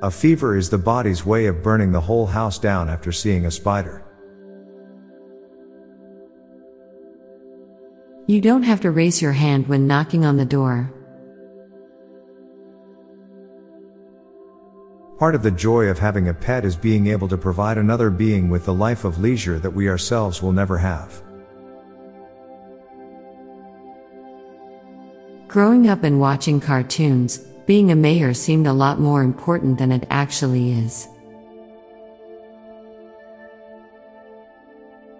A fever is the body's way of burning the whole house down after seeing a spider. You don't have to raise your hand when knocking on the door. Part of the joy of having a pet is being able to provide another being with the life of leisure that we ourselves will never have. Growing up and watching cartoons, being a mayor seemed a lot more important than it actually is.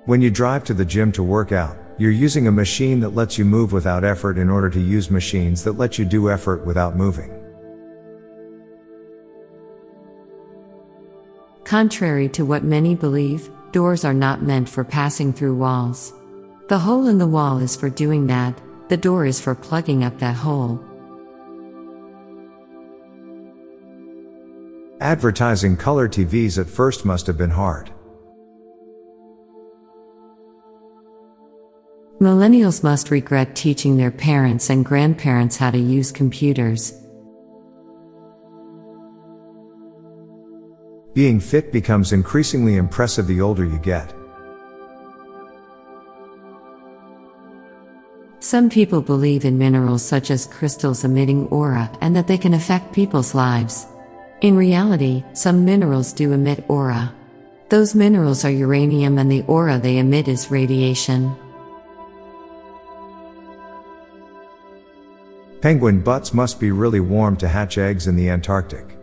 When you drive to the gym to work out, you're using a machine that lets you move without effort in order to use machines that let you do effort without moving. Contrary to what many believe, doors are not meant for passing through walls. The hole in the wall is for doing that, the door is for plugging up that hole. Advertising color TVs at first must have been hard. Millennials must regret teaching their parents and grandparents how to use computers. Being fit becomes increasingly impressive the older you get. Some people believe in minerals such as crystals emitting aura and that they can affect people's lives. In reality, some minerals do emit aura. Those minerals are uranium and the aura they emit is radiation. Penguin butts must be really warm to hatch eggs in the Antarctic.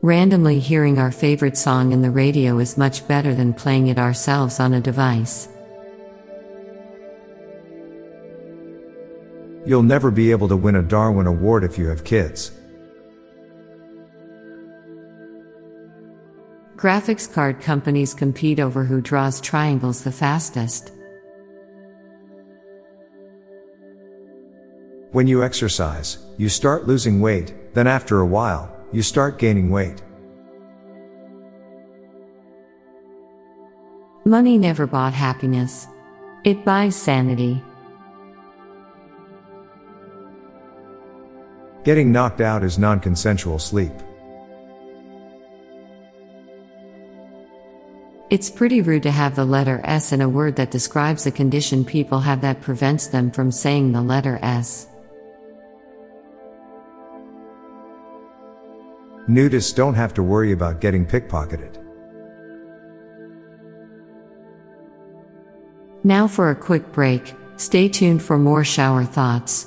Randomly hearing our favorite song in the radio is much better than playing it ourselves on a device. You'll never be able to win a Darwin Award if you have kids. Graphics card companies compete over who draws triangles the fastest. When you exercise, you start losing weight, then after a while, you start gaining weight. Money never bought happiness. It buys sanity. Getting knocked out is non consensual sleep. It's pretty rude to have the letter S in a word that describes a condition people have that prevents them from saying the letter S. Nudists don't have to worry about getting pickpocketed. Now for a quick break, stay tuned for more shower thoughts.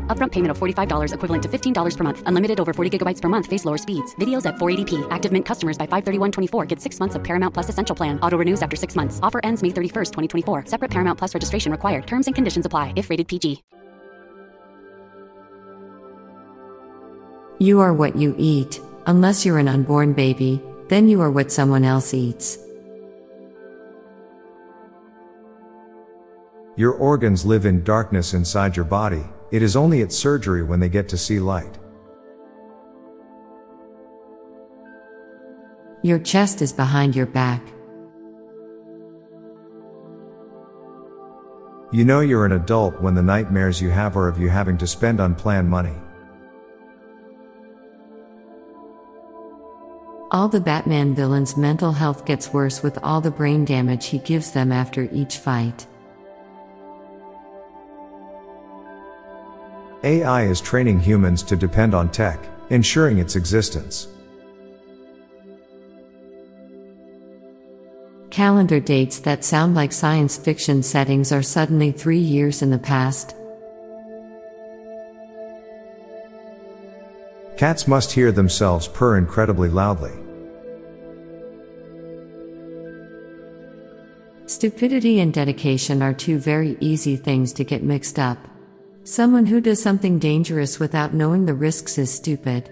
Upfront payment of $45 equivalent to $15 per month. Unlimited over 40 gigabytes per month. Face lower speeds. Videos at 480p. Active Mint customers by 531.24 get six months of Paramount Plus Essential Plan. Auto renews after six months. Offer ends May 31st, 2024. Separate Paramount Plus registration required. Terms and conditions apply if rated PG. You are what you eat, unless you're an unborn baby, then you are what someone else eats. Your organs live in darkness inside your body, it is only at surgery when they get to see light. Your chest is behind your back. You know you're an adult when the nightmares you have are of you having to spend unplanned money. All the Batman villains' mental health gets worse with all the brain damage he gives them after each fight. AI is training humans to depend on tech, ensuring its existence. Calendar dates that sound like science fiction settings are suddenly three years in the past. Cats must hear themselves purr incredibly loudly. Stupidity and dedication are two very easy things to get mixed up. Someone who does something dangerous without knowing the risks is stupid.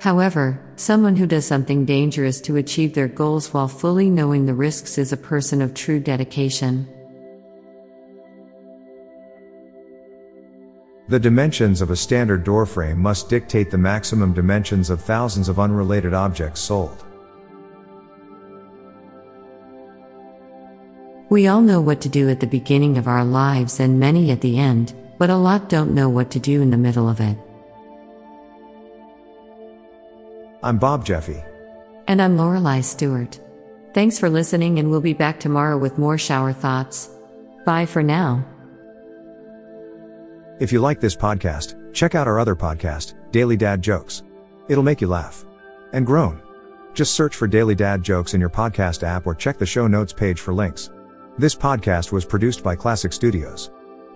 However, someone who does something dangerous to achieve their goals while fully knowing the risks is a person of true dedication. The dimensions of a standard door frame must dictate the maximum dimensions of thousands of unrelated objects sold. We all know what to do at the beginning of our lives and many at the end, but a lot don't know what to do in the middle of it. I'm Bob Jeffy. And I'm Lorelei Stewart. Thanks for listening, and we'll be back tomorrow with more shower thoughts. Bye for now. If you like this podcast, check out our other podcast, Daily Dad Jokes. It'll make you laugh and groan. Just search for Daily Dad Jokes in your podcast app or check the show notes page for links. This podcast was produced by Klassic Studios.